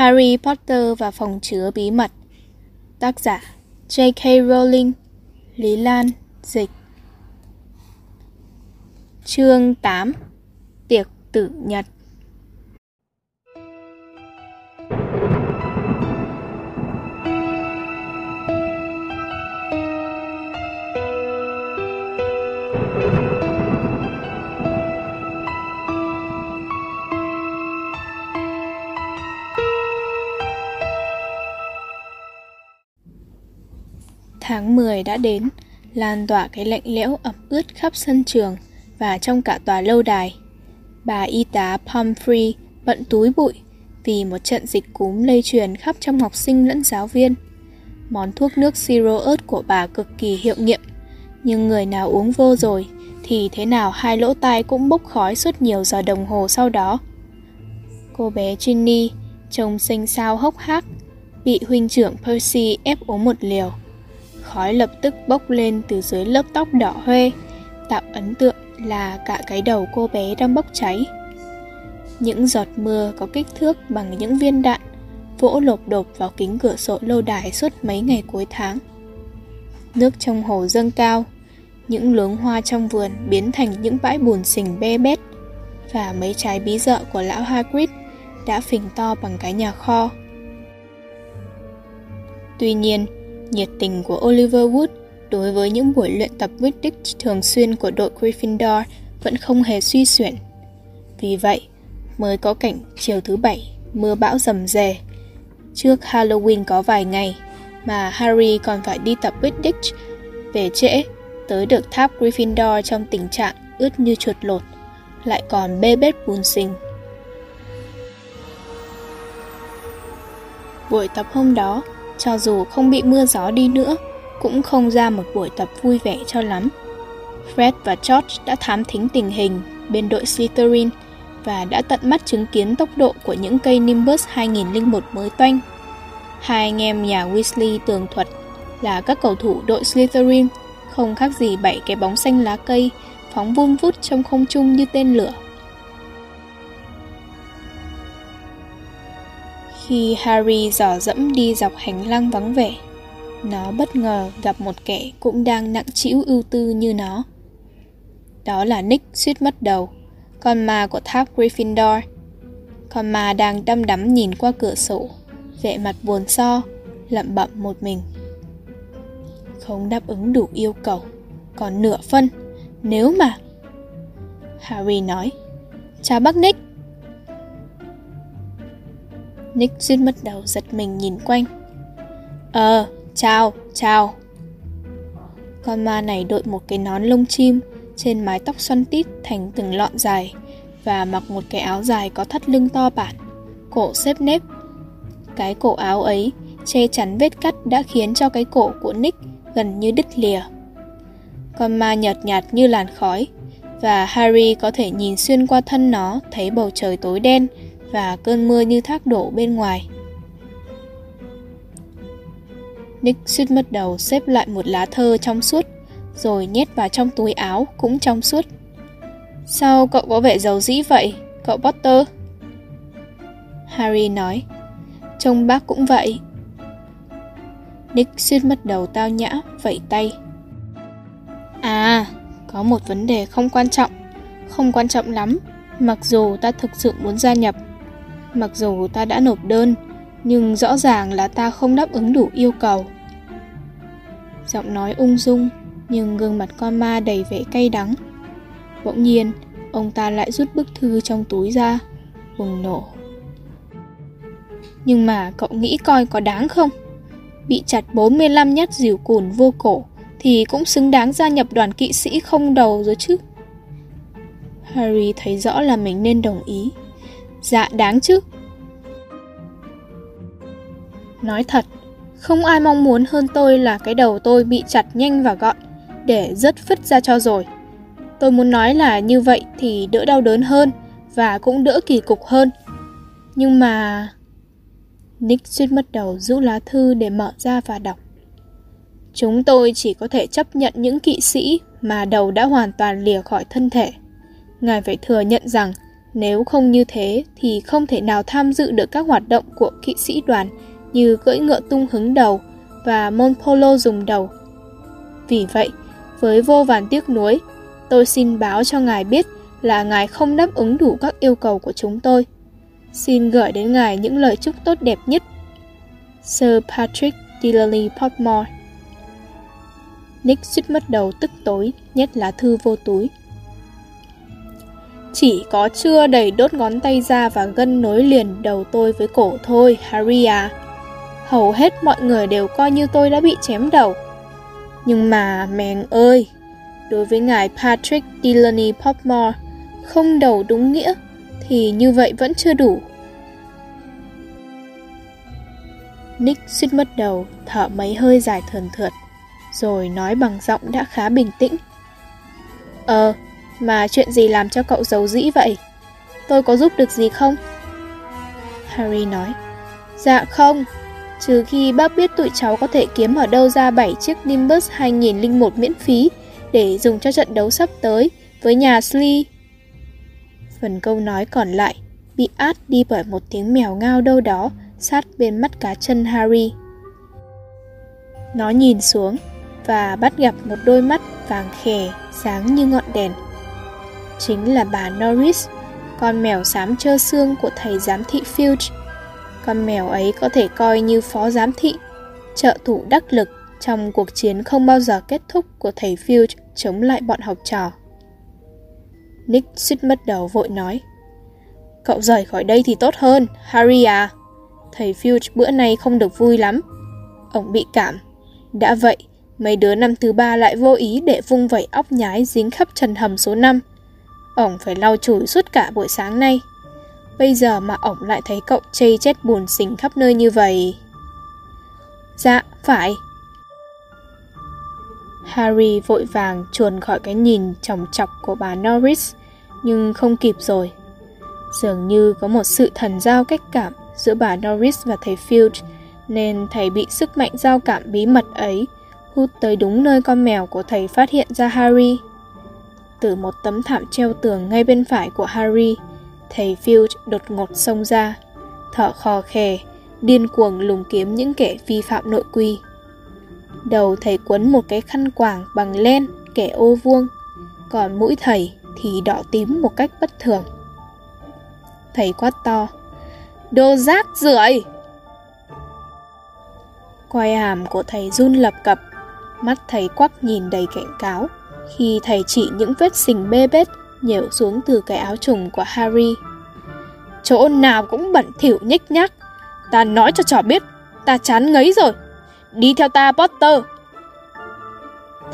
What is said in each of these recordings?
Harry Potter và phòng chứa bí mật Tác giả J.K. Rowling, Lý Lan, Dịch Chương 8 Tiệc tử nhật Tháng 10 đã đến, lan tỏa cái lạnh lẽo ẩm ướt khắp sân trường và trong cả tòa lâu đài. Bà y tá Pomfrey bận túi bụi vì một trận dịch cúm lây truyền khắp trong học sinh lẫn giáo viên. Món thuốc nước siro ớt của bà cực kỳ hiệu nghiệm, nhưng người nào uống vô rồi thì thế nào hai lỗ tai cũng bốc khói suốt nhiều giờ đồng hồ sau đó. Cô bé Ginny trông xinh xao hốc hác, bị huynh trưởng Percy ép uống một liều khói lập tức bốc lên từ dưới lớp tóc đỏ hoe, tạo ấn tượng là cả cái đầu cô bé đang bốc cháy. Những giọt mưa có kích thước bằng những viên đạn vỗ lộp đột vào kính cửa sổ lâu đài suốt mấy ngày cuối tháng. Nước trong hồ dâng cao, những luống hoa trong vườn biến thành những bãi bùn sình be bét và mấy trái bí dợ của lão Hagrid đã phình to bằng cái nhà kho. Tuy nhiên, nhiệt tình của Oliver Wood đối với những buổi luyện tập Quidditch thường xuyên của đội Gryffindor vẫn không hề suy xuyển. Vì vậy, mới có cảnh chiều thứ bảy mưa bão rầm rề. Trước Halloween có vài ngày mà Harry còn phải đi tập Quidditch về trễ tới được tháp Gryffindor trong tình trạng ướt như chuột lột, lại còn bê bết bùn xình. Buổi tập hôm đó, cho dù không bị mưa gió đi nữa, cũng không ra một buổi tập vui vẻ cho lắm. Fred và George đã thám thính tình hình bên đội Slytherin và đã tận mắt chứng kiến tốc độ của những cây Nimbus 2001 mới toanh. Hai anh em nhà Weasley tường thuật là các cầu thủ đội Slytherin không khác gì bảy cái bóng xanh lá cây phóng vun vút trong không trung như tên lửa. Khi Harry dò dẫm đi dọc hành lang vắng vẻ, nó bất ngờ gặp một kẻ cũng đang nặng trĩu ưu tư như nó. Đó là Nick suýt mất đầu, con ma của tháp Gryffindor. Con ma đang đăm đắm nhìn qua cửa sổ, vẻ mặt buồn so, lẩm bẩm một mình. Không đáp ứng đủ yêu cầu, còn nửa phân, nếu mà... Harry nói, chào bác Nick, Nick suýt mất đầu giật mình nhìn quanh. Ờ, chào, chào. Con ma này đội một cái nón lông chim trên mái tóc xoăn tít thành từng lọn dài và mặc một cái áo dài có thắt lưng to bản, cổ xếp nếp. Cái cổ áo ấy che chắn vết cắt đã khiến cho cái cổ của Nick gần như đứt lìa. Con ma nhợt nhạt như làn khói và Harry có thể nhìn xuyên qua thân nó thấy bầu trời tối đen và cơn mưa như thác đổ bên ngoài. Nick suýt mất đầu xếp lại một lá thơ trong suốt, rồi nhét vào trong túi áo cũng trong suốt. Sao cậu có vẻ giàu dĩ vậy, cậu Potter? Harry nói, trông bác cũng vậy. Nick suýt mất đầu tao nhã, vẫy tay. À, có một vấn đề không quan trọng, không quan trọng lắm, mặc dù ta thực sự muốn gia nhập Mặc dù ta đã nộp đơn, nhưng rõ ràng là ta không đáp ứng đủ yêu cầu. Giọng nói ung dung, nhưng gương mặt con ma đầy vẻ cay đắng. Bỗng nhiên, ông ta lại rút bức thư trong túi ra, bùng nổ. Nhưng mà cậu nghĩ coi có đáng không? Bị chặt 45 nhát dìu cùn vô cổ thì cũng xứng đáng gia nhập đoàn kỵ sĩ không đầu rồi chứ. Harry thấy rõ là mình nên đồng ý. Dạ đáng chứ. Nói thật, Không ai mong muốn hơn tôi là cái đầu tôi bị chặt nhanh và gọn, Để rất phứt ra cho rồi. Tôi muốn nói là như vậy thì đỡ đau đớn hơn Và cũng đỡ kỳ cục hơn. Nhưng mà... Nick suýt mất đầu rũ lá thư để mở ra và đọc. Chúng tôi chỉ có thể chấp nhận những kỵ sĩ mà đầu đã hoàn toàn lìa khỏi thân thể. Ngài phải thừa nhận rằng nếu không như thế thì không thể nào tham dự được các hoạt động của kỵ sĩ đoàn như cưỡi ngựa tung hứng đầu và môn polo dùng đầu. Vì vậy, với vô vàn tiếc nuối, tôi xin báo cho ngài biết là ngài không đáp ứng đủ các yêu cầu của chúng tôi. Xin gửi đến ngài những lời chúc tốt đẹp nhất. Sir Patrick Delaney Portmore Nick suýt mất đầu tức tối, nhét lá thư vô túi. Chỉ có chưa đầy đốt ngón tay ra và gân nối liền đầu tôi với cổ thôi, Harry à. Hầu hết mọi người đều coi như tôi đã bị chém đầu. Nhưng mà, mèn ơi, đối với ngài Patrick Delaney Popmore, không đầu đúng nghĩa, thì như vậy vẫn chưa đủ. Nick suýt mất đầu, thở mấy hơi dài thườn thượt, rồi nói bằng giọng đã khá bình tĩnh. Ờ, mà chuyện gì làm cho cậu giấu dĩ vậy? Tôi có giúp được gì không? Harry nói, Dạ không, trừ khi bác biết tụi cháu có thể kiếm ở đâu ra 7 chiếc Nimbus 2001 miễn phí để dùng cho trận đấu sắp tới với nhà Slee. Phần câu nói còn lại bị át đi bởi một tiếng mèo ngao đâu đó sát bên mắt cá chân Harry. Nó nhìn xuống và bắt gặp một đôi mắt vàng khè sáng như ngọn đèn. Chính là bà Norris, con mèo xám trơ xương của thầy giám thị Filch. Con mèo ấy có thể coi như phó giám thị, trợ thủ đắc lực trong cuộc chiến không bao giờ kết thúc của thầy Filch chống lại bọn học trò. Nick suýt mất đầu vội nói. Cậu rời khỏi đây thì tốt hơn, Harry à. Thầy Filch bữa nay không được vui lắm. Ông bị cảm. Đã vậy, mấy đứa năm thứ ba lại vô ý để vung vẩy óc nhái dính khắp trần hầm số 5 ổng phải lau chùi suốt cả buổi sáng nay. Bây giờ mà ổng lại thấy cậu chê chết buồn xình khắp nơi như vậy. Dạ, phải. Harry vội vàng chuồn khỏi cái nhìn chòng chọc của bà Norris, nhưng không kịp rồi. Dường như có một sự thần giao cách cảm giữa bà Norris và thầy Field, nên thầy bị sức mạnh giao cảm bí mật ấy hút tới đúng nơi con mèo của thầy phát hiện ra Harry. Từ một tấm thảm treo tường ngay bên phải của Harry, thầy Filch đột ngột xông ra, thở khò khè, điên cuồng lùng kiếm những kẻ vi phạm nội quy. Đầu thầy quấn một cái khăn quàng bằng len, kẻ ô vuông, còn mũi thầy thì đỏ tím một cách bất thường. Thầy quát to, Đồ rác rưởi! Quai hàm của thầy run lập cập, mắt thầy quắc nhìn đầy cảnh cáo khi thầy chỉ những vết sình bê bết nhểu xuống từ cái áo trùng của Harry. Chỗ nào cũng bẩn thỉu nhích nhác. Ta nói cho trò biết, ta chán ngấy rồi. Đi theo ta Potter.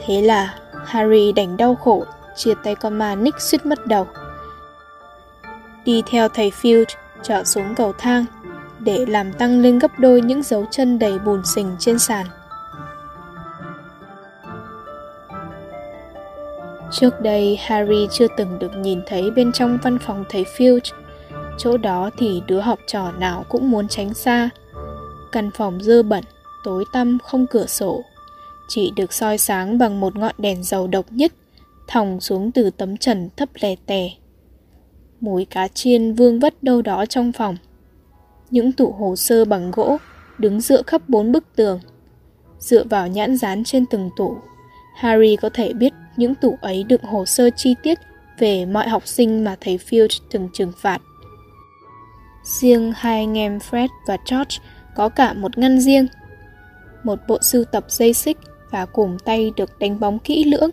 Thế là Harry đành đau khổ chia tay con ma Nick suýt mất đầu. Đi theo thầy Field trở xuống cầu thang để làm tăng lên gấp đôi những dấu chân đầy bùn xình trên sàn. Trước đây Harry chưa từng được nhìn thấy bên trong văn phòng thầy Filch. Chỗ đó thì đứa học trò nào cũng muốn tránh xa. Căn phòng dơ bẩn, tối tăm không cửa sổ. Chỉ được soi sáng bằng một ngọn đèn dầu độc nhất, thòng xuống từ tấm trần thấp lè tè. Mùi cá chiên vương vất đâu đó trong phòng. Những tủ hồ sơ bằng gỗ đứng dựa khắp bốn bức tường. Dựa vào nhãn dán trên từng tủ, Harry có thể biết những tủ ấy đựng hồ sơ chi tiết về mọi học sinh mà thầy Field từng trừng phạt. Riêng hai anh em Fred và George có cả một ngăn riêng. Một bộ sưu tập dây xích và cùm tay được đánh bóng kỹ lưỡng,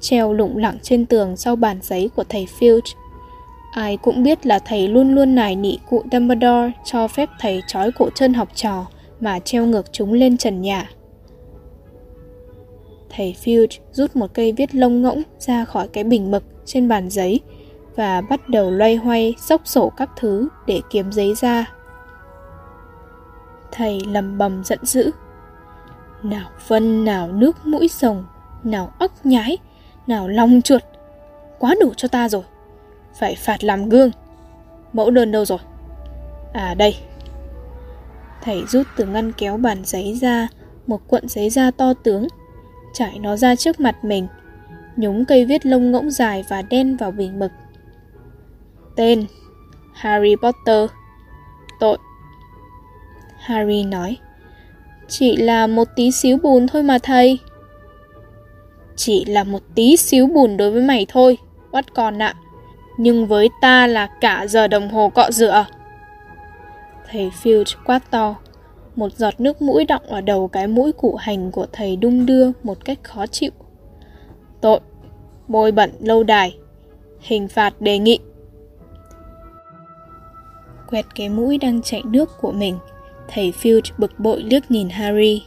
treo lủng lẳng trên tường sau bàn giấy của thầy Field. Ai cũng biết là thầy luôn luôn nài nị cụ Dumbledore cho phép thầy trói cổ chân học trò mà treo ngược chúng lên trần nhà. Thầy Field rút một cây viết lông ngỗng ra khỏi cái bình mực trên bàn giấy và bắt đầu loay hoay xốc sổ các thứ để kiếm giấy ra. Thầy lầm bầm giận dữ. Nào phân, nào nước mũi rồng, nào ốc nhái, nào long chuột. Quá đủ cho ta rồi. Phải phạt làm gương. Mẫu đơn đâu rồi? À đây. Thầy rút từ ngăn kéo bàn giấy ra một cuộn giấy da to tướng trải nó ra trước mặt mình, nhúng cây viết lông ngỗng dài và đen vào bình mực. Tên Harry Potter. Tội. Harry nói. Chỉ là một tí xíu bùn thôi mà thầy. Chỉ là một tí xíu bùn đối với mày thôi, bắt con ạ. Nhưng với ta là cả giờ đồng hồ cọ rửa. Thầy field quát to. Một giọt nước mũi đọng ở đầu cái mũi cụ hành của thầy đung đưa một cách khó chịu. Tội, bôi bẩn lâu đài, hình phạt đề nghị. Quẹt cái mũi đang chảy nước của mình, thầy Filch bực bội liếc nhìn Harry.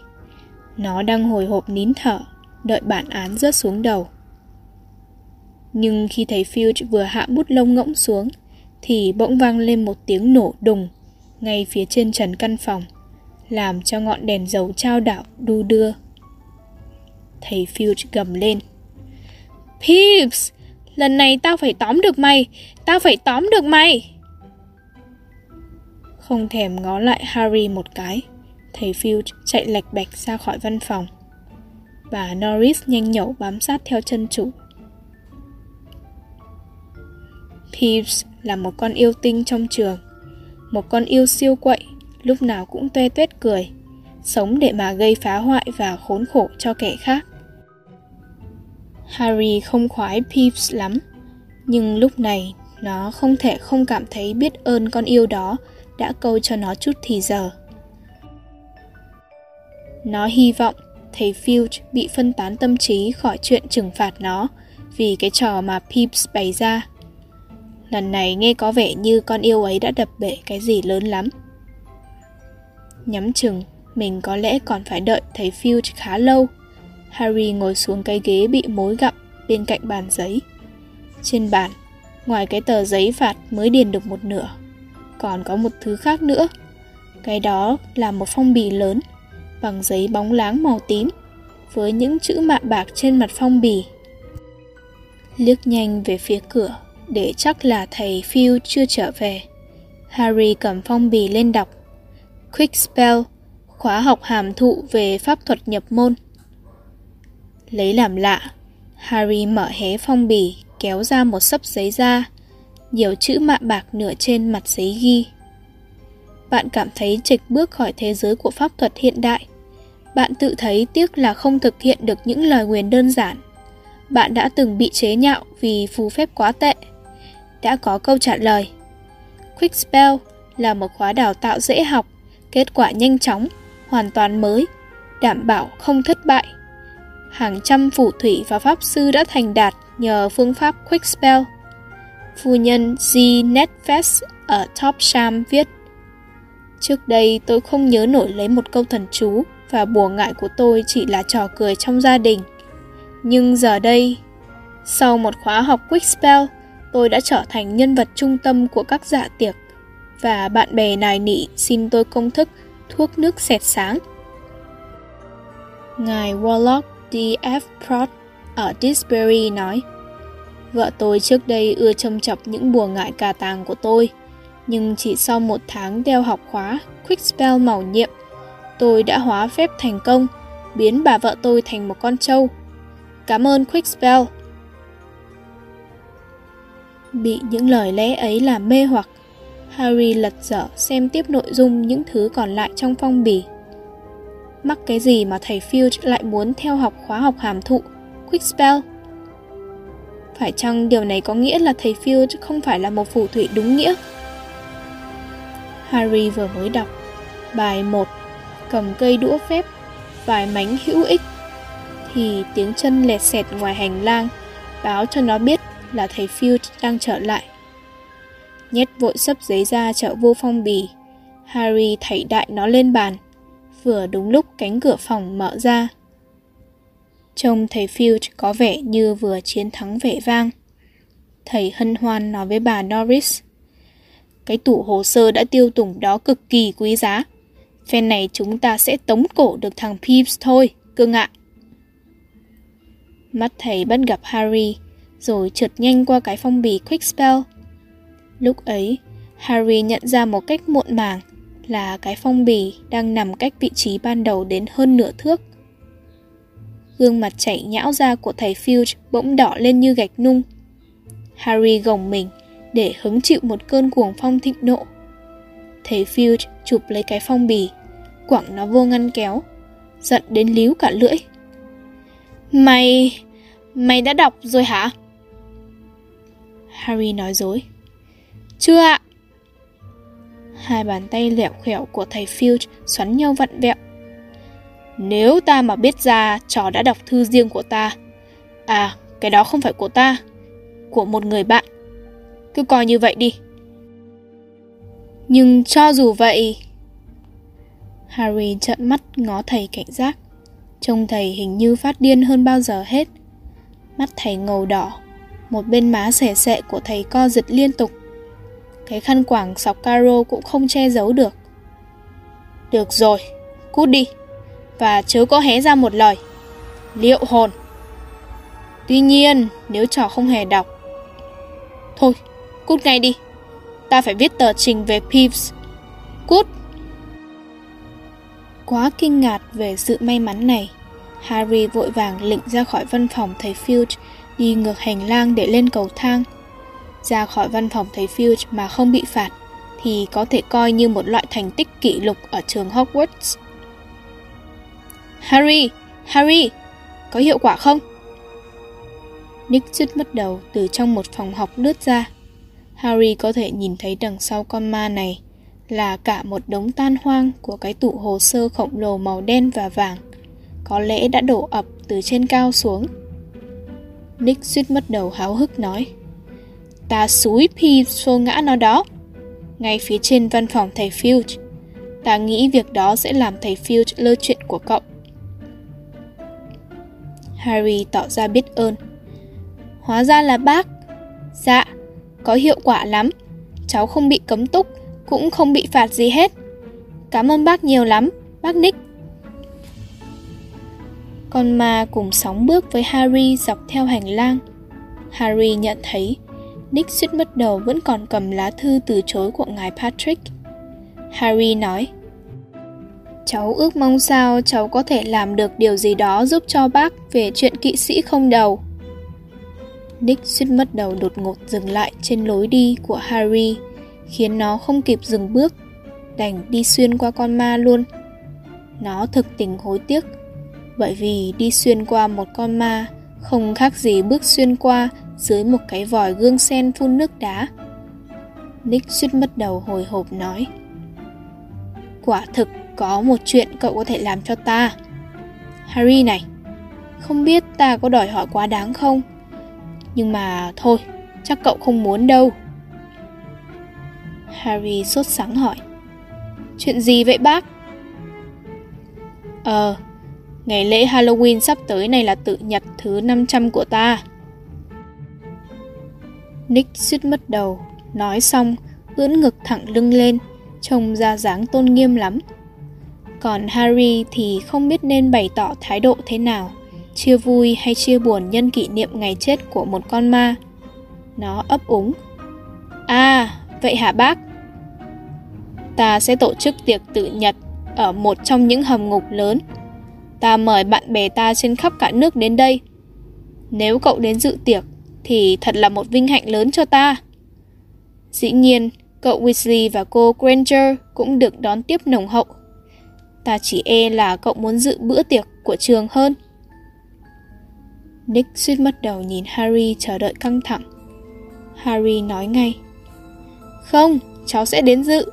Nó đang hồi hộp nín thở, đợi bản án rớt xuống đầu. Nhưng khi thầy Filch vừa hạ bút lông ngỗng xuống, thì bỗng vang lên một tiếng nổ đùng ngay phía trên trần căn phòng, làm cho ngọn đèn dầu trao đảo đu đưa. Thầy Filch gầm lên. Peeps, lần này tao phải tóm được mày, tao phải tóm được mày. Không thèm ngó lại Harry một cái, thầy Filch chạy lạch bạch ra khỏi văn phòng. Bà Norris nhanh nhẩu bám sát theo chân chủ. Peeves là một con yêu tinh trong trường, một con yêu siêu quậy, lúc nào cũng toe toét cười, sống để mà gây phá hoại và khốn khổ cho kẻ khác. Harry không khoái Peeves lắm, nhưng lúc này nó không thể không cảm thấy biết ơn con yêu đó đã câu cho nó chút thì giờ. Nó hy vọng thầy Filch bị phân tán tâm trí khỏi chuyện trừng phạt nó vì cái trò mà Peeps bày ra. Lần này nghe có vẻ như con yêu ấy đã đập bể cái gì lớn lắm. Nhắm chừng, mình có lẽ còn phải đợi thầy Filch khá lâu. Harry ngồi xuống cái ghế bị mối gặm bên cạnh bàn giấy. Trên bàn, ngoài cái tờ giấy phạt mới điền được một nửa, còn có một thứ khác nữa. Cái đó là một phong bì lớn bằng giấy bóng láng màu tím với những chữ mạ bạc trên mặt phong bì. Liếc nhanh về phía cửa để chắc là thầy Phil chưa trở về. Harry cầm phong bì lên đọc. Quick Spell, khóa học hàm thụ về pháp thuật nhập môn. Lấy làm lạ, Harry mở hé phong bì, kéo ra một sấp giấy ra, nhiều chữ mạ bạc nửa trên mặt giấy ghi. Bạn cảm thấy trịch bước khỏi thế giới của pháp thuật hiện đại. Bạn tự thấy tiếc là không thực hiện được những lời nguyền đơn giản. Bạn đã từng bị chế nhạo vì phù phép quá tệ. Đã có câu trả lời. Quick Spell là một khóa đào tạo dễ học, kết quả nhanh chóng, hoàn toàn mới, đảm bảo không thất bại. Hàng trăm phù thủy và pháp sư đã thành đạt nhờ phương pháp Quick Spell. Phu nhân G. Netfest ở Top Sham viết Trước đây tôi không nhớ nổi lấy một câu thần chú và bùa ngại của tôi chỉ là trò cười trong gia đình. Nhưng giờ đây, sau một khóa học Quick Spell, tôi đã trở thành nhân vật trung tâm của các dạ tiệc và bạn bè nài nỉ xin tôi công thức thuốc nước sệt sáng. Ngài Warlock D.F. Prott ở Disbury nói, Vợ tôi trước đây ưa trông chọc những bùa ngại cà tàng của tôi, nhưng chỉ sau một tháng đeo học khóa Quick Spell màu nhiệm, tôi đã hóa phép thành công, biến bà vợ tôi thành một con trâu cảm ơn Quick Spell bị những lời lẽ ấy làm mê hoặc Harry lật dở xem tiếp nội dung những thứ còn lại trong phong bì. Mắc cái gì mà thầy Filch lại muốn theo học khóa học hàm thụ, Quick Spell? Phải chăng điều này có nghĩa là thầy Filch không phải là một phù thủy đúng nghĩa? Harry vừa mới đọc bài 1 cầm cây đũa phép vài mánh hữu ích thì tiếng chân lẹt xẹt ngoài hành lang báo cho nó biết là thầy Filch đang trở lại. Nhét vội sấp giấy ra chợ vô phong bì. Harry thảy đại nó lên bàn. Vừa đúng lúc cánh cửa phòng mở ra. Trông thầy Filch có vẻ như vừa chiến thắng vẻ vang. Thầy hân hoan nói với bà Norris. Cái tủ hồ sơ đã tiêu tùng đó cực kỳ quý giá. Phen này chúng ta sẽ tống cổ được thằng Peeves thôi, cưng ạ. Mắt thầy bắt gặp Harry, rồi trượt nhanh qua cái phong bì Quick Spell. Lúc ấy, Harry nhận ra một cách muộn màng là cái phong bì đang nằm cách vị trí ban đầu đến hơn nửa thước. Gương mặt chảy nhão ra của thầy Filch bỗng đỏ lên như gạch nung. Harry gồng mình, để hứng chịu một cơn cuồng phong thịnh nộ. Thầy filch chụp lấy cái phong bì, quẳng nó vô ngăn kéo, giận đến líu cả lưỡi. Mày... mày đã đọc rồi hả? Harry nói dối. Chưa ạ. Hai bàn tay lẹo khẻo của thầy Field xoắn nhau vặn vẹo. Nếu ta mà biết ra trò đã đọc thư riêng của ta, à, cái đó không phải của ta, của một người bạn. Cứ coi như vậy đi. Nhưng cho dù vậy... Harry trợn mắt ngó thầy cảnh giác. Trông thầy hình như phát điên hơn bao giờ hết. Mắt thầy ngầu đỏ, một bên má xẻ xệ của thầy co giật liên tục. Cái khăn quảng sọc caro cũng không che giấu được. Được rồi, cút đi. Và chớ có hé ra một lời. Liệu hồn. Tuy nhiên, nếu trò không hề đọc. Thôi, cút ngay đi. Ta phải viết tờ trình về Peeves. Cút. Quá kinh ngạc về sự may mắn này, Harry vội vàng lịnh ra khỏi văn phòng thầy Filch, đi ngược hành lang để lên cầu thang. Ra khỏi văn phòng thầy Filch mà không bị phạt thì có thể coi như một loại thành tích kỷ lục ở trường Hogwarts. Harry, Harry, có hiệu quả không? Nick rứt mất đầu từ trong một phòng học lướt ra. Harry có thể nhìn thấy đằng sau con ma này là cả một đống tan hoang của cái tủ hồ sơ khổng lồ màu đen và vàng, có lẽ đã đổ ập từ trên cao xuống. Nick suýt mất đầu háo hức nói, Ta xúi phi xô ngã nó đó, ngay phía trên văn phòng thầy Filch. Ta nghĩ việc đó sẽ làm thầy Filch lơ chuyện của cậu. Harry tỏ ra biết ơn. Hóa ra là bác. Dạ, có hiệu quả lắm. Cháu không bị cấm túc cũng không bị phạt gì hết. Cảm ơn bác nhiều lắm, bác Nick. Con ma cùng sóng bước với Harry dọc theo hành lang. Harry nhận thấy Nick suýt mất đầu vẫn còn cầm lá thư từ chối của ngài Patrick. Harry nói, Cháu ước mong sao cháu có thể làm được điều gì đó giúp cho bác về chuyện kỵ sĩ không đầu. Nick suýt mất đầu đột ngột dừng lại trên lối đi của Harry khiến nó không kịp dừng bước, đành đi xuyên qua con ma luôn. Nó thực tình hối tiếc, bởi vì đi xuyên qua một con ma không khác gì bước xuyên qua dưới một cái vòi gương sen phun nước đá. Nick suýt mất đầu hồi hộp nói. Quả thực có một chuyện cậu có thể làm cho ta. Harry này, không biết ta có đòi hỏi quá đáng không? Nhưng mà thôi, chắc cậu không muốn đâu. Harry sốt sáng hỏi Chuyện gì vậy bác? Ờ, ngày lễ Halloween sắp tới này là tự nhật thứ 500 của ta. Nick suýt mất đầu, nói xong, ưỡn ngực thẳng lưng lên, trông ra dáng tôn nghiêm lắm. Còn Harry thì không biết nên bày tỏ thái độ thế nào, chia vui hay chia buồn nhân kỷ niệm ngày chết của một con ma. Nó ấp úng. À, vậy hả bác? ta sẽ tổ chức tiệc tự nhật ở một trong những hầm ngục lớn. Ta mời bạn bè ta trên khắp cả nước đến đây. Nếu cậu đến dự tiệc thì thật là một vinh hạnh lớn cho ta. Dĩ nhiên, cậu Weasley và cô Granger cũng được đón tiếp nồng hậu. Ta chỉ e là cậu muốn dự bữa tiệc của trường hơn. Nick suýt mất đầu nhìn Harry chờ đợi căng thẳng. Harry nói ngay. Không, cháu sẽ đến dự.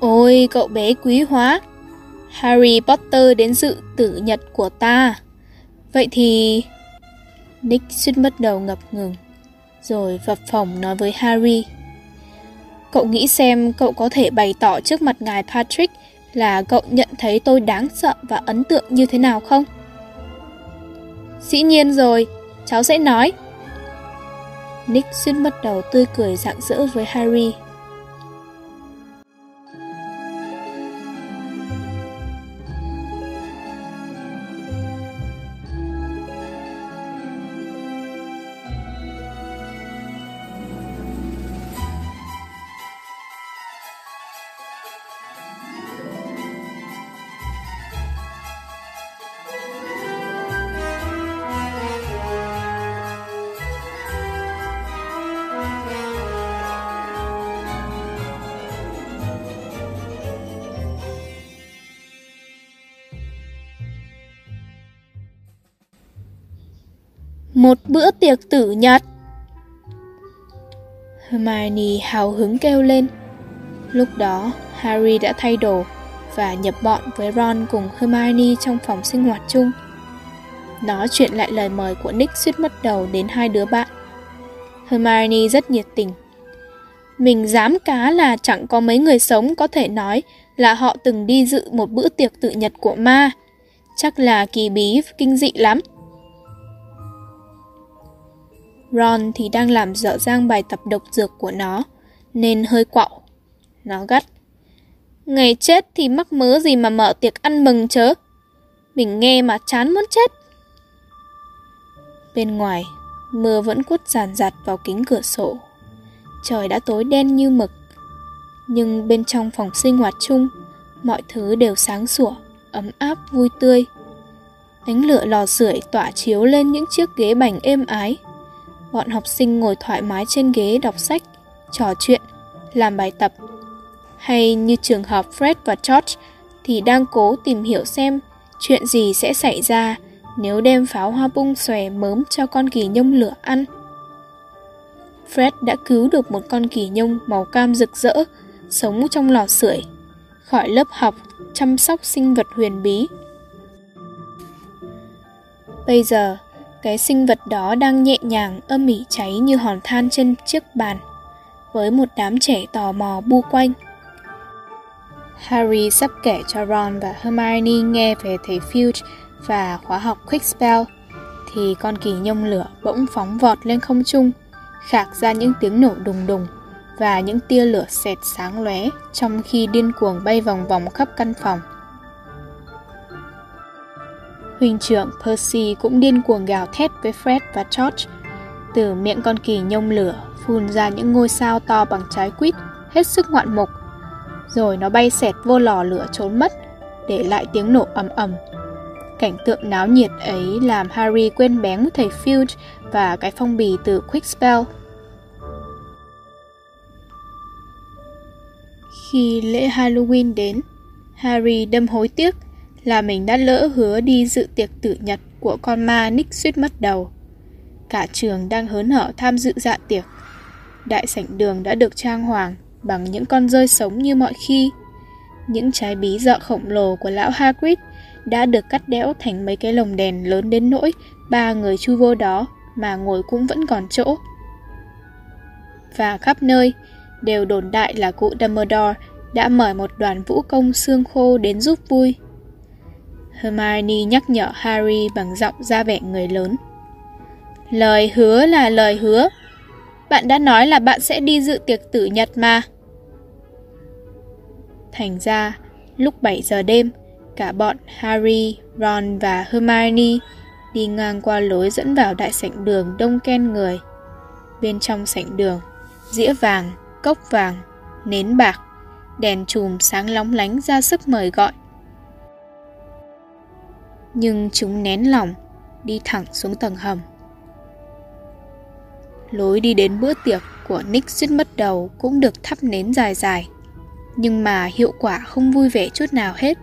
Ôi cậu bé quý hóa Harry Potter đến dự tử nhật của ta Vậy thì... Nick suýt mất đầu ngập ngừng Rồi vập phòng nói với Harry Cậu nghĩ xem cậu có thể bày tỏ trước mặt ngài Patrick Là cậu nhận thấy tôi đáng sợ và ấn tượng như thế nào không? Dĩ nhiên rồi, cháu sẽ nói Nick suýt mất đầu tươi cười rạng rỡ với Harry Một bữa tiệc tử nhật. Hermione hào hứng kêu lên. Lúc đó, Harry đã thay đồ và nhập bọn với Ron cùng Hermione trong phòng sinh hoạt chung. Nó chuyện lại lời mời của Nick suýt mất đầu đến hai đứa bạn. Hermione rất nhiệt tình. Mình dám cá là chẳng có mấy người sống có thể nói là họ từng đi dự một bữa tiệc tự nhật của ma. Chắc là kỳ bí kinh dị lắm. Ron thì đang làm dở dang bài tập độc dược của nó, nên hơi quạo. Nó gắt. Ngày chết thì mắc mớ gì mà mở tiệc ăn mừng chớ. Mình nghe mà chán muốn chết. Bên ngoài, mưa vẫn quất giàn giặt vào kính cửa sổ. Trời đã tối đen như mực. Nhưng bên trong phòng sinh hoạt chung, mọi thứ đều sáng sủa, ấm áp, vui tươi. Ánh lửa lò sưởi tỏa chiếu lên những chiếc ghế bành êm ái. Bọn học sinh ngồi thoải mái trên ghế đọc sách, trò chuyện, làm bài tập. Hay như trường hợp Fred và George thì đang cố tìm hiểu xem chuyện gì sẽ xảy ra nếu đem pháo hoa bung xòe mớm cho con kỳ nhông lửa ăn. Fred đã cứu được một con kỳ nhông màu cam rực rỡ, sống trong lò sưởi, khỏi lớp học chăm sóc sinh vật huyền bí. Bây giờ, cái sinh vật đó đang nhẹ nhàng âm ỉ cháy như hòn than trên chiếc bàn, với một đám trẻ tò mò bu quanh. Harry sắp kể cho Ron và Hermione nghe về thầy Filch và khóa học Quickspell, thì con kỳ nhông lửa bỗng phóng vọt lên không trung, khạc ra những tiếng nổ đùng đùng và những tia lửa xẹt sáng lóe trong khi điên cuồng bay vòng vòng khắp căn phòng. Huynh trưởng Percy cũng điên cuồng gào thét với Fred và George. Từ miệng con kỳ nhông lửa phun ra những ngôi sao to bằng trái quýt, hết sức ngoạn mục. Rồi nó bay xẹt vô lò lửa trốn mất, để lại tiếng nổ ầm ầm Cảnh tượng náo nhiệt ấy làm Harry quên bén thầy Filch và cái phong bì từ Quickspell. Khi lễ Halloween đến, Harry đâm hối tiếc là mình đã lỡ hứa đi dự tiệc tử nhật của con ma Nick suýt mất đầu. Cả trường đang hớn hở tham dự dạ tiệc. Đại sảnh đường đã được trang hoàng bằng những con rơi sống như mọi khi. Những trái bí dọ khổng lồ của lão Hagrid đã được cắt đẽo thành mấy cái lồng đèn lớn đến nỗi ba người chu vô đó mà ngồi cũng vẫn còn chỗ. Và khắp nơi, đều đồn đại là cụ Dumbledore đã mời một đoàn vũ công xương khô đến giúp vui. Hermione nhắc nhở Harry bằng giọng ra vẻ người lớn. Lời hứa là lời hứa. Bạn đã nói là bạn sẽ đi dự tiệc tử nhật mà. Thành ra, lúc 7 giờ đêm, cả bọn Harry, Ron và Hermione đi ngang qua lối dẫn vào đại sảnh đường đông ken người. Bên trong sảnh đường, dĩa vàng, cốc vàng, nến bạc, đèn chùm sáng lóng lánh ra sức mời gọi. Nhưng chúng nén lòng, đi thẳng xuống tầng hầm. Lối đi đến bữa tiệc của Nick suýt mất đầu cũng được thắp nến dài dài, nhưng mà hiệu quả không vui vẻ chút nào hết.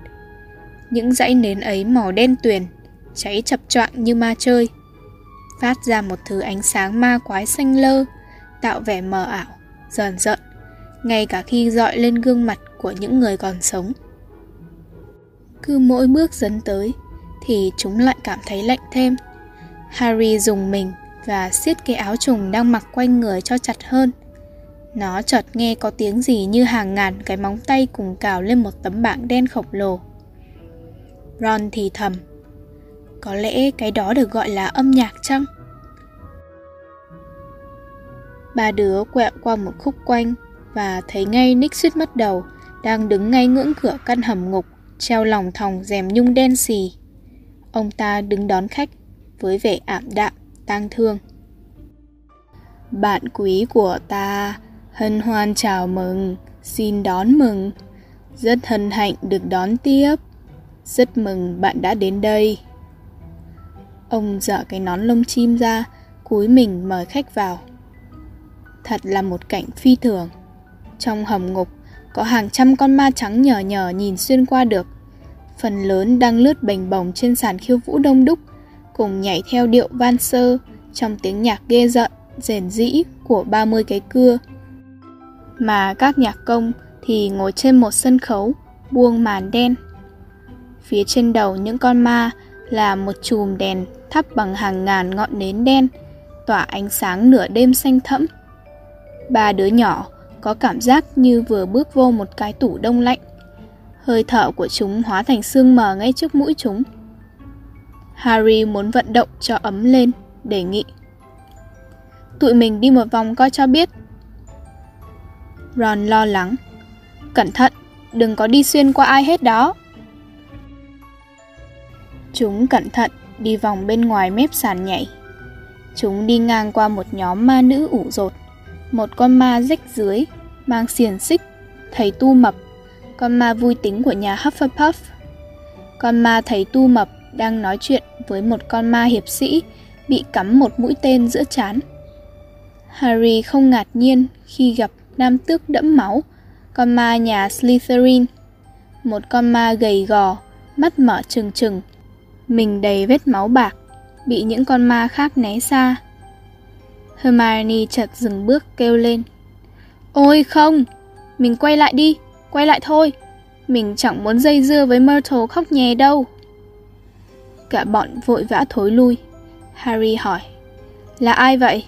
Những dãy nến ấy màu đen tuyền, cháy chập choạng như ma chơi, phát ra một thứ ánh sáng ma quái xanh lơ, tạo vẻ mờ ảo, dần rợn ngay cả khi dọi lên gương mặt của những người còn sống. Cứ mỗi bước dấn tới, thì chúng lại cảm thấy lạnh thêm. Harry dùng mình và siết cái áo trùng đang mặc quanh người cho chặt hơn. Nó chợt nghe có tiếng gì như hàng ngàn cái móng tay cùng cào lên một tấm bảng đen khổng lồ. Ron thì thầm. Có lẽ cái đó được gọi là âm nhạc chăng? Ba đứa quẹo qua một khúc quanh và thấy ngay Nick suýt mất đầu, đang đứng ngay ngưỡng cửa căn hầm ngục, treo lòng thòng rèm nhung đen xì. Ông ta đứng đón khách với vẻ ảm đạm, tang thương. Bạn quý của ta, hân hoan chào mừng, xin đón mừng. Rất hân hạnh được đón tiếp. Rất mừng bạn đã đến đây. Ông dở cái nón lông chim ra, cúi mình mời khách vào. Thật là một cảnh phi thường. Trong hầm ngục có hàng trăm con ma trắng nhờ nhờ nhìn xuyên qua được. Phần lớn đang lướt bềnh bồng trên sàn khiêu vũ đông đúc, cùng nhảy theo điệu van sơ trong tiếng nhạc ghê giận, rền rĩ của 30 cái cưa. Mà các nhạc công thì ngồi trên một sân khấu, buông màn đen. Phía trên đầu những con ma là một chùm đèn thắp bằng hàng ngàn ngọn nến đen, tỏa ánh sáng nửa đêm xanh thẫm. Ba đứa nhỏ có cảm giác như vừa bước vô một cái tủ đông lạnh. Hơi thở của chúng hóa thành sương mờ ngay trước mũi chúng. Harry muốn vận động cho ấm lên, đề nghị. Tụi mình đi một vòng coi cho biết. Ron lo lắng. Cẩn thận, đừng có đi xuyên qua ai hết đó. Chúng cẩn thận đi vòng bên ngoài mép sàn nhảy. Chúng đi ngang qua một nhóm ma nữ ủ rột, một con ma rách dưới, mang xiềng xích, thầy tu mập, con ma vui tính của nhà Hufflepuff. Con ma thầy tu mập đang nói chuyện với một con ma hiệp sĩ bị cắm một mũi tên giữa chán. Harry không ngạc nhiên khi gặp nam tước đẫm máu, con ma nhà Slytherin. Một con ma gầy gò, mắt mở trừng trừng, mình đầy vết máu bạc, bị những con ma khác né xa. Hermione chợt dừng bước kêu lên. Ôi không, mình quay lại đi, quay lại thôi. Mình chẳng muốn dây dưa với Myrtle khóc nhè đâu. Cả bọn vội vã thối lui. Harry hỏi. Là ai vậy?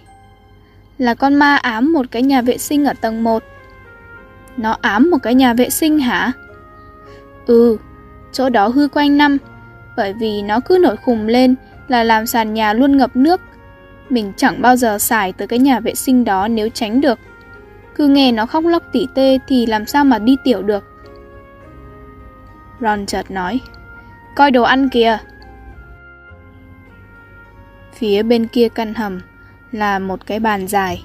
Là con ma ám một cái nhà vệ sinh ở tầng 1. Nó ám một cái nhà vệ sinh hả? Ừ, chỗ đó hư quanh năm, bởi vì nó cứ nổi khùng lên là làm sàn nhà luôn ngập nước. Mình chẳng bao giờ xài tới cái nhà vệ sinh đó nếu tránh được. Cứ nghe nó khóc lóc tỉ tê thì làm sao mà đi tiểu được. Ron chợt nói, coi đồ ăn kìa. Phía bên kia căn hầm là một cái bàn dài,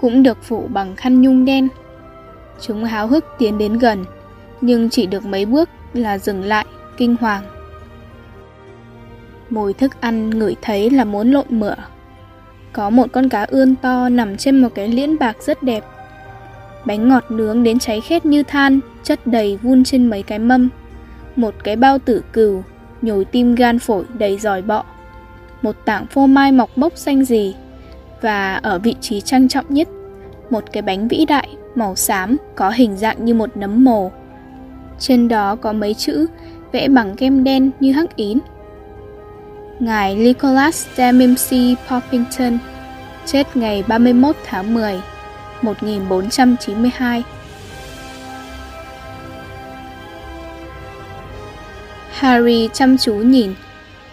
cũng được phủ bằng khăn nhung đen. Chúng háo hức tiến đến gần, nhưng chỉ được mấy bước là dừng lại, kinh hoàng. Mùi thức ăn ngửi thấy là muốn lộn mửa. Có một con cá ươn to nằm trên một cái liễn bạc rất đẹp. Bánh ngọt nướng đến cháy khét như than, chất đầy vun trên mấy cái mâm. Một cái bao tử cừu, nhồi tim gan phổi đầy giỏi bọ. Một tảng phô mai mọc bốc xanh gì. Và ở vị trí trang trọng nhất, một cái bánh vĩ đại màu xám có hình dạng như một nấm mồ. Trên đó có mấy chữ vẽ bằng kem đen như hắc ín Ngài Nicholas Dempsey Poppington, chết ngày 31 tháng 10, 1492. Harry chăm chú nhìn,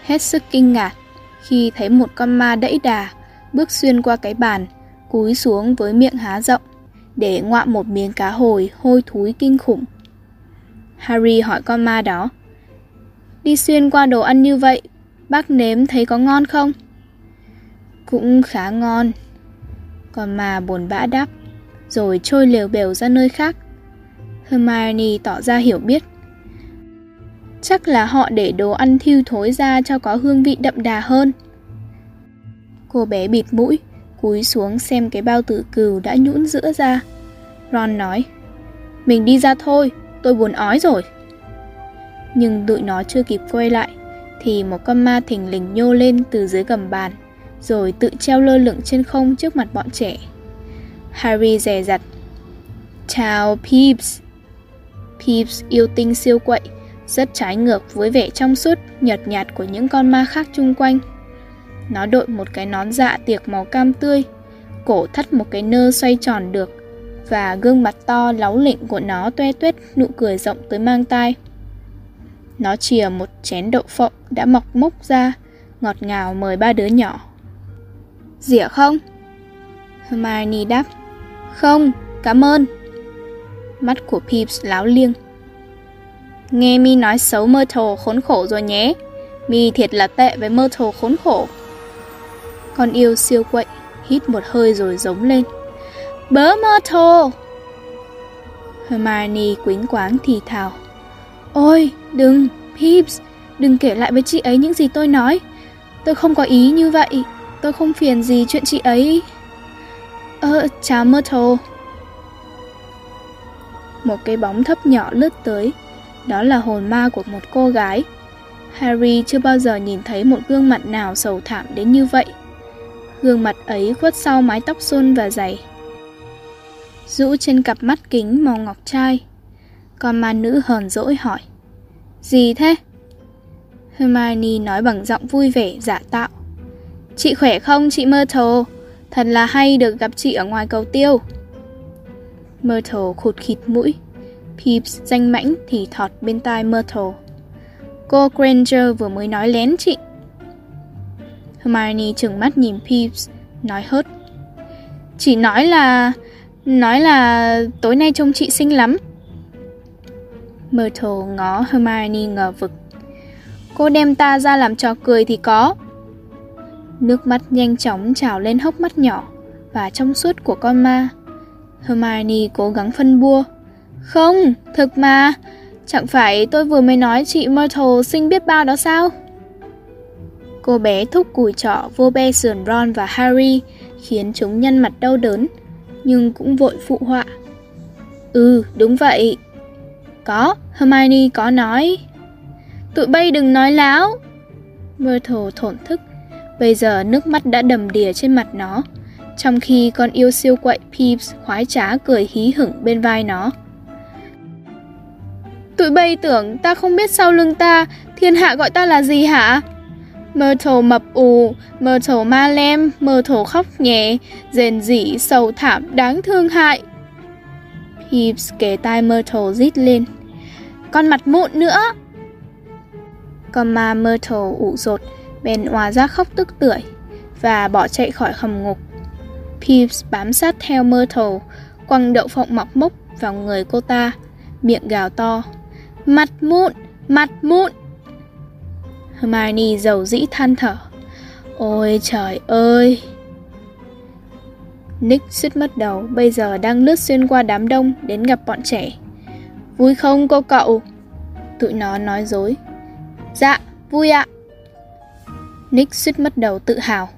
hết sức kinh ngạc khi thấy một con ma đẫy đà bước xuyên qua cái bàn, cúi xuống với miệng há rộng để ngoạm một miếng cá hồi hôi thúi kinh khủng. Harry hỏi con ma đó, đi xuyên qua đồ ăn như vậy Bác nếm thấy có ngon không? Cũng khá ngon. Còn ma buồn bã đáp, rồi trôi lều bèo ra nơi khác. Hermione tỏ ra hiểu biết. Chắc là họ để đồ ăn thiêu thối ra cho có hương vị đậm đà hơn. Cô bé bịt mũi, cúi xuống xem cái bao tử cừu đã nhũn giữa ra. Ron nói, mình đi ra thôi, tôi buồn ói rồi. Nhưng tụi nó chưa kịp quay lại thì một con ma thình lình nhô lên từ dưới gầm bàn, rồi tự treo lơ lửng trên không trước mặt bọn trẻ. Harry dè dặt. Chào Peeps. Peeps yêu tinh siêu quậy, rất trái ngược với vẻ trong suốt, nhợt nhạt của những con ma khác chung quanh. Nó đội một cái nón dạ tiệc màu cam tươi, cổ thắt một cái nơ xoay tròn được, và gương mặt to láu lịnh của nó toe tuét nụ cười rộng tới mang tai. Nó chìa một chén đậu phộng đã mọc mốc ra, ngọt ngào mời ba đứa nhỏ. Dĩa không? Hermione đáp. Không, cảm ơn. Mắt của Peeps láo liêng. Nghe Mi nói xấu Myrtle khốn khổ rồi nhé. Mi thiệt là tệ với Myrtle khốn khổ. Con yêu siêu quậy, hít một hơi rồi giống lên. Bớ Myrtle! Hermione quính quáng thì thào. Ôi, đừng, Peeps, đừng kể lại với chị ấy những gì tôi nói. Tôi không có ý như vậy, tôi không phiền gì chuyện chị ấy. Ơ, chào Myrtle. Một cái bóng thấp nhỏ lướt tới, đó là hồn ma của một cô gái. Harry chưa bao giờ nhìn thấy một gương mặt nào sầu thảm đến như vậy. Gương mặt ấy khuất sau mái tóc xôn và dày Rũ trên cặp mắt kính màu ngọc trai Con ma nữ hờn dỗi hỏi Gì thế? Hermione nói bằng giọng vui vẻ giả tạo Chị khỏe không chị Myrtle? Thật là hay được gặp chị ở ngoài cầu tiêu. Myrtle khụt khịt mũi. Peeps danh mãnh thì thọt bên tai Myrtle. Cô Granger vừa mới nói lén chị. Hermione trừng mắt nhìn Peeps Nói hớt. Chị nói là... Nói là tối nay trông chị xinh lắm. Myrtle ngó Hermione ngờ vực. Cô đem ta ra làm trò cười thì có. Nước mắt nhanh chóng trào lên hốc mắt nhỏ Và trong suốt của con ma. Hermione cố gắng phân bua. Không, thực mà. Chẳng phải tôi vừa mới nói chị Myrtle xinh biết bao đó sao? Cô bé thúc cùi trọ vô be sườn Ron và Harry Khiến chúng nhăn mặt đau đớn Nhưng cũng vội phụ họa. Ừ, đúng vậy. Có, Hermione có nói. Tụi bay đừng nói láo. Myrtle thổn thức. Bây giờ nước mắt đã đầm đìa trên mặt nó Trong khi con yêu siêu quậy peeps khoái trá cười hí hửng bên vai nó Tụi bay tưởng ta không biết sau lưng ta Thiên hạ gọi ta là gì hả? Myrtle mập ù, Myrtle ma lem, Myrtle khóc nhẹ, rền rỉ, sầu thảm, đáng thương hại. peeps kề tai Myrtle rít lên. Con mặt mụn nữa! Con ma Myrtle ủ rột, bèn òa ra khóc tức tưởi và bỏ chạy khỏi hầm ngục. Peeves bám sát theo Myrtle, quăng đậu phộng mọc mốc vào người cô ta, miệng gào to. Mặt mụn, mặt mụn! Hermione dầu dĩ than thở. Ôi trời ơi! Nick suýt mất đầu, bây giờ đang lướt xuyên qua đám đông đến gặp bọn trẻ. Vui không cô cậu? Tụi nó nói dối. Dạ, vui ạ. Nick suýt mất đầu tự hào.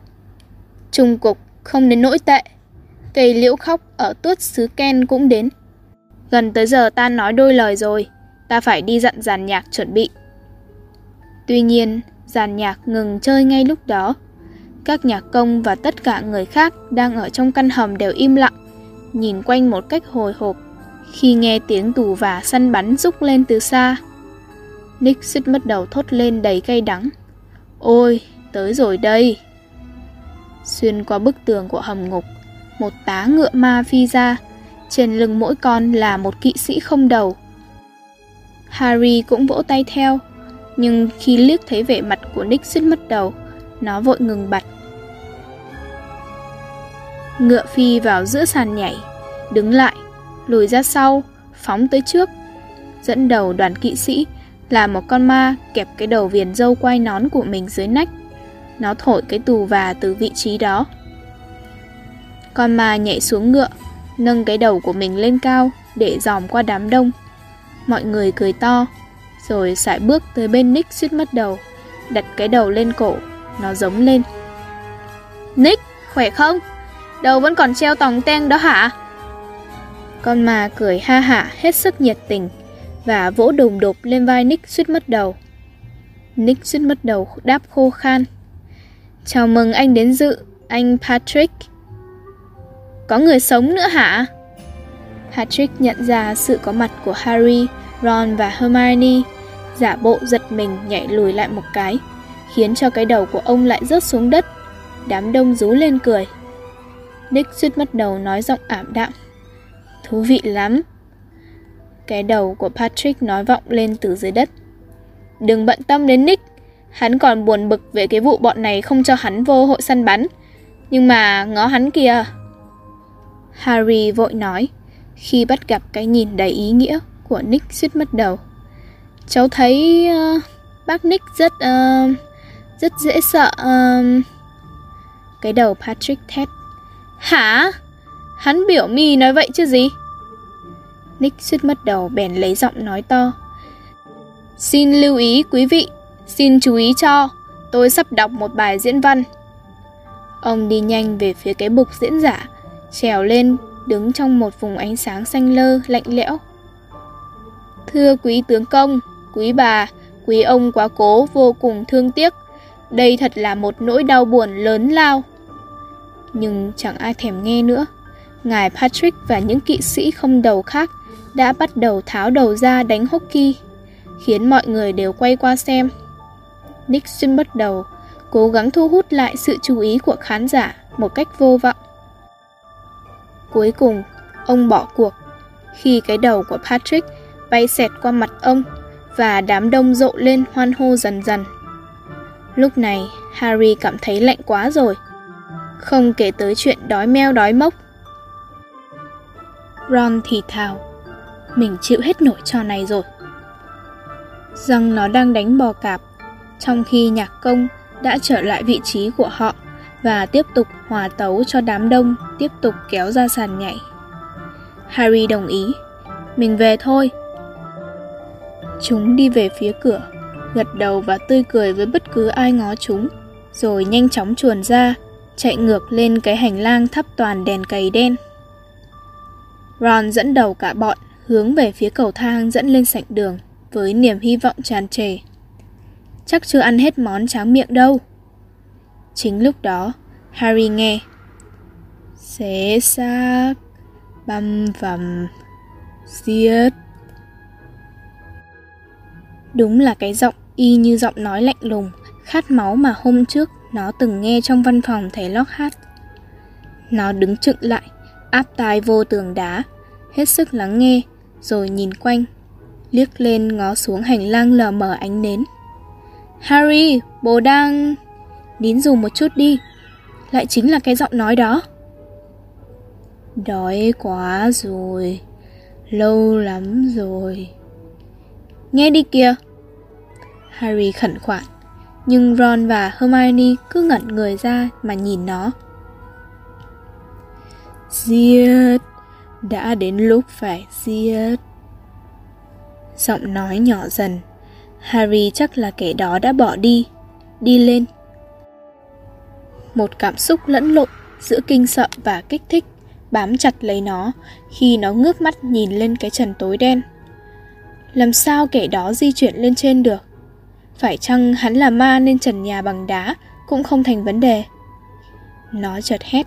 Trung cục, không đến nỗi tệ. Cây liễu khóc ở tuốt xứ Ken cũng đến. Gần tới giờ ta nói đôi lời rồi, ta phải đi dặn dàn nhạc chuẩn bị. Tuy nhiên, dàn nhạc ngừng chơi ngay lúc đó. Các nhạc công và tất cả người khác đang ở trong căn hầm đều im lặng, nhìn quanh một cách hồi hộp khi nghe tiếng tù và săn bắn rúc lên từ xa. Nick suýt mất đầu thốt lên đầy cay đắng. Ôi, tới rồi đây. Xuyên qua bức tường của hầm ngục, một tá ngựa ma phi ra, trên lưng mỗi con là một kỵ sĩ không đầu. Harry cũng vỗ tay theo, nhưng khi liếc thấy vẻ mặt của Nick suýt mất đầu, nó vội ngừng bặt. Ngựa phi vào giữa sàn nhảy, đứng lại, lùi ra sau, phóng tới trước. Dẫn đầu đoàn kỵ sĩ là một con ma kẹp cái đầu viền dâu quai nón của mình dưới nách. Nó thổi cái tù và từ vị trí đó. Con ma nhảy xuống ngựa, nâng cái đầu của mình lên cao để dòm qua đám đông. Mọi người cười to, rồi sải bước tới bên Nick suýt mất đầu, đặt cái đầu lên cổ, nó giống lên. Nick, khỏe không? Đầu vẫn còn treo tòng ten đó hả? Con ma cười ha hả hết sức nhiệt tình và vỗ đùng đục lên vai Nick suýt mất đầu. Nick suýt mất đầu đáp khô khan. Chào mừng anh đến dự, anh Patrick. Có người sống nữa hả? Patrick nhận ra sự có mặt của Harry, Ron và Hermione giả bộ giật mình nhảy lùi lại một cái, khiến cho cái đầu của ông lại rớt xuống đất. Đám đông rú lên cười. Nick suýt mất đầu nói giọng ảm đạm. Thú vị lắm. Cái đầu của Patrick nói vọng lên từ dưới đất. Đừng bận tâm đến Nick, hắn còn buồn bực về cái vụ bọn này không cho hắn vô hội săn bắn. Nhưng mà ngó hắn kìa. Harry vội nói, khi bắt gặp cái nhìn đầy ý nghĩa của Nick suýt mất đầu. Cháu thấy uh, bác Nick rất uh, rất dễ sợ. Uh... Cái đầu Patrick thét. Hả? Hắn biểu mi nói vậy chứ gì? Nick suýt mất đầu bèn lấy giọng nói to. Xin lưu ý quý vị, xin chú ý cho, tôi sắp đọc một bài diễn văn. Ông đi nhanh về phía cái bục diễn giả, trèo lên, đứng trong một vùng ánh sáng xanh lơ, lạnh lẽo. Thưa quý tướng công, Quý bà, quý ông quá cố vô cùng thương tiếc. Đây thật là một nỗi đau buồn lớn lao. Nhưng chẳng ai thèm nghe nữa. Ngài Patrick và những kỵ sĩ không đầu khác đã bắt đầu tháo đầu ra đánh hockey, khiến mọi người đều quay qua xem. Nixon bắt đầu cố gắng thu hút lại sự chú ý của khán giả một cách vô vọng. Cuối cùng, ông bỏ cuộc khi cái đầu của Patrick bay xẹt qua mặt ông và đám đông rộ lên hoan hô dần dần. Lúc này, Harry cảm thấy lạnh quá rồi. Không kể tới chuyện đói meo đói mốc. Ron thì thào, mình chịu hết nổi trò này rồi. Rằng nó đang đánh bò cạp, trong khi nhạc công đã trở lại vị trí của họ và tiếp tục hòa tấu cho đám đông tiếp tục kéo ra sàn nhảy. Harry đồng ý. Mình về thôi. Chúng đi về phía cửa, gật đầu và tươi cười với bất cứ ai ngó chúng, rồi nhanh chóng chuồn ra, chạy ngược lên cái hành lang thắp toàn đèn cầy đen. Ron dẫn đầu cả bọn hướng về phía cầu thang dẫn lên sảnh đường với niềm hy vọng tràn trề. Chắc chưa ăn hết món tráng miệng đâu. Chính lúc đó, Harry nghe. Xé xác Băm vằm Giết. Đúng là cái giọng y như giọng nói lạnh lùng Khát máu mà hôm trước Nó từng nghe trong văn phòng thầy lót hát Nó đứng chựng lại Áp tai vô tường đá Hết sức lắng nghe Rồi nhìn quanh Liếc lên ngó xuống hành lang lờ mờ ánh nến. Harry, bố đang... Nín dù một chút đi. Lại chính là cái giọng nói đó. Đói quá rồi Lâu lắm rồi. Nghe đi kìa. Harry khẩn khoản Nhưng Ron và Hermione cứ ngẩn người ra mà nhìn nó. Giết Đã đến lúc phải giết. Giọng nói nhỏ dần. Harry chắc là kẻ đó đã bỏ đi Đi lên Một cảm xúc lẫn lộn giữa kinh sợ và kích thích bám chặt lấy nó khi nó ngước mắt nhìn lên cái trần tối đen. Làm sao kẻ đó di chuyển lên trên được? Phải chăng hắn là ma nên trần nhà bằng đá cũng không thành vấn đề? Nó chợt hét.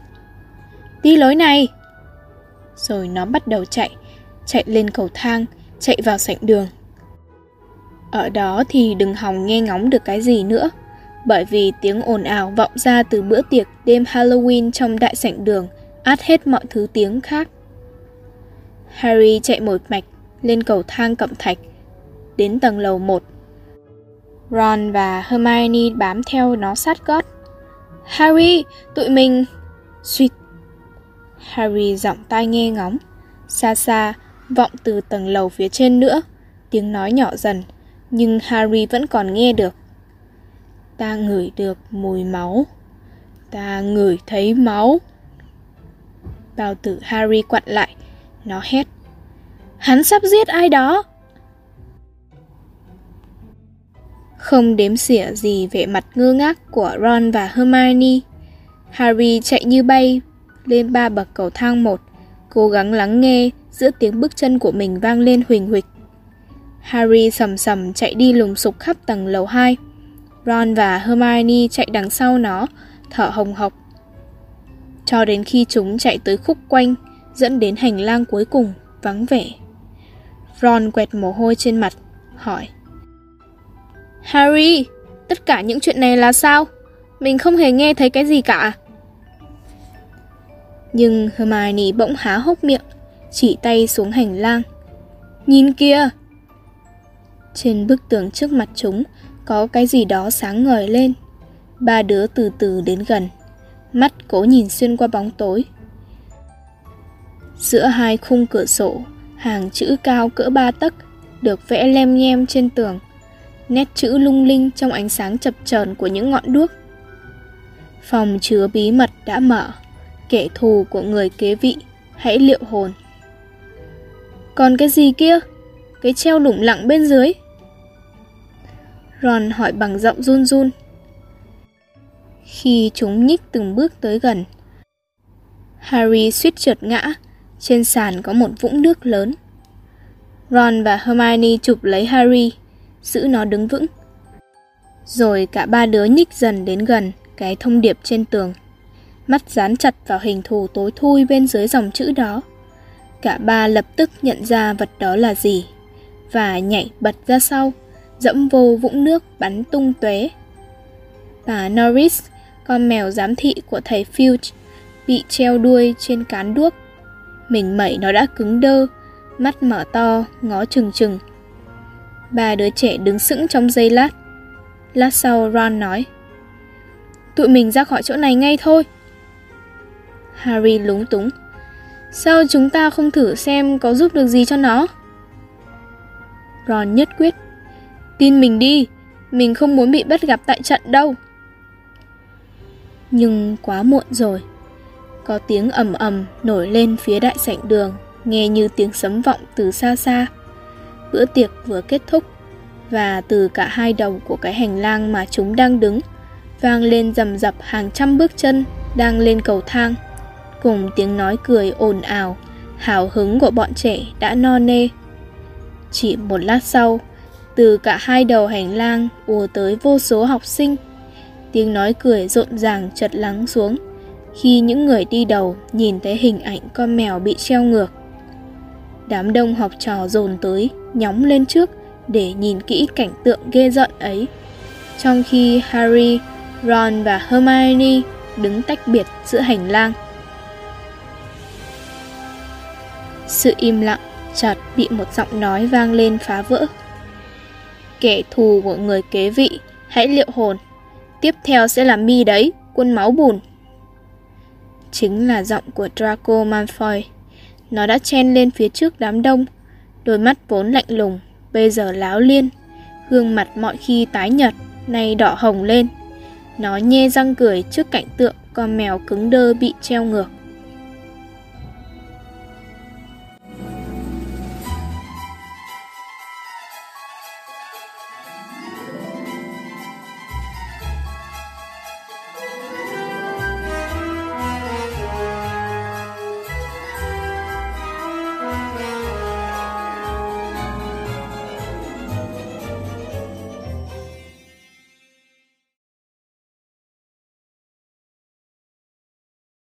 Đi lối này! Rồi nó bắt đầu chạy, chạy lên cầu thang, chạy vào sảnh đường. Ở đó thì đừng hòng nghe ngóng được cái gì nữa, bởi vì tiếng ồn ào vọng ra từ bữa tiệc đêm Halloween trong đại sảnh đường – át hết mọi thứ tiếng khác. Harry chạy một mạch lên cầu thang cẩm thạch, đến tầng lầu 1. Ron và Hermione bám theo nó sát gót. Harry, tụi mình... Suýt. Harry giọng tai nghe ngóng. Xa xa, vọng từ tầng lầu phía trên nữa. Tiếng nói nhỏ dần, nhưng Harry vẫn còn nghe được. Ta ngửi được mùi máu. Ta ngửi thấy máu. Bao tử Harry quặn lại. Nó hét. Hắn sắp giết ai đó. Không đếm xỉa gì về mặt ngơ ngác của Ron và Hermione. Harry chạy như bay lên ba bậc cầu thang một, cố gắng lắng nghe giữa tiếng bước chân của mình vang lên huỳnh huỳnh. Harry sầm sầm chạy đi lùng sục khắp tầng lầu 2. Ron và Hermione chạy đằng sau nó, thở hồng hộc cho đến khi chúng chạy tới khúc quanh, dẫn đến hành lang cuối cùng, vắng vẻ. Ron quẹt mồ hôi trên mặt, hỏi. Harry, tất cả những chuyện này là sao? Mình không hề nghe thấy cái gì cả. Nhưng Hermione bỗng há hốc miệng, chỉ tay xuống hành lang. Nhìn kia! Trên bức tường trước mặt chúng có cái gì đó sáng ngời lên. Ba đứa từ từ đến gần mắt cố nhìn xuyên qua bóng tối. Giữa hai khung cửa sổ, hàng chữ cao cỡ ba tấc được vẽ lem nhem trên tường, nét chữ lung linh trong ánh sáng chập chờn của những ngọn đuốc. Phòng chứa bí mật đã mở, kẻ thù của người kế vị, hãy liệu hồn. Còn cái gì kia? Cái treo lủng lặng bên dưới? Ron hỏi bằng giọng run run khi chúng nhích từng bước tới gần. Harry suýt trượt ngã, trên sàn có một vũng nước lớn. Ron và Hermione chụp lấy Harry, giữ nó đứng vững. Rồi cả ba đứa nhích dần đến gần cái thông điệp trên tường. mắt dán chặt vào hình thù tối thui bên dưới dòng chữ đó. Cả ba lập tức nhận ra vật đó là gì và nhảy bật ra sau, dẫm vô vũng nước bắn tung tóe. Bà Norris, con mèo giám thị của thầy Filch, bị treo đuôi trên cán đuốc. Mình mẩy nó đã cứng đơ, mắt mở to, ngó chừng chừng. Ba đứa trẻ đứng sững trong giây lát. Lát sau Ron nói Tụi mình ra khỏi chỗ này ngay thôi. Harry lúng túng. Sao chúng ta không thử xem có giúp được gì cho nó? Ron nhất quyết. Tin mình đi, mình không muốn bị bắt gặp tại trận đâu. Nhưng quá muộn rồi. Có tiếng ầm ầm nổi lên phía đại sảnh đường, nghe như tiếng sấm vọng từ xa xa. Bữa tiệc vừa kết thúc, và từ cả hai đầu của cái hành lang mà chúng đang đứng, vang lên rầm rập hàng trăm bước chân đang lên cầu thang, cùng tiếng nói cười ồn ào, hào hứng của bọn trẻ đã no nê. Chỉ một lát sau, từ cả hai đầu hành lang ùa tới vô số học sinh. Tiếng nói cười rộn ràng chợt lắng xuống khi những người đi đầu nhìn thấy hình ảnh con mèo bị treo ngược. Đám đông học trò dồn tới, nhóng lên trước để nhìn kỹ cảnh tượng ghê rợn ấy. Trong khi Harry, Ron và Hermione đứng tách biệt giữa hành lang. Sự im lặng chợt bị một giọng nói vang lên phá vỡ. Kẻ thù của người kế vị, hãy liệu hồn. Tiếp theo sẽ là mi đấy, quân máu bùn. Chính là giọng của Draco Malfoy. Nó đã chen lên phía trước đám đông, đôi mắt vốn lạnh lùng, bây giờ láo liên. Gương mặt mọi khi tái nhợt, nay đỏ hồng lên. Nó nhe răng cười trước cảnh tượng con mèo cứng đơ bị treo ngược.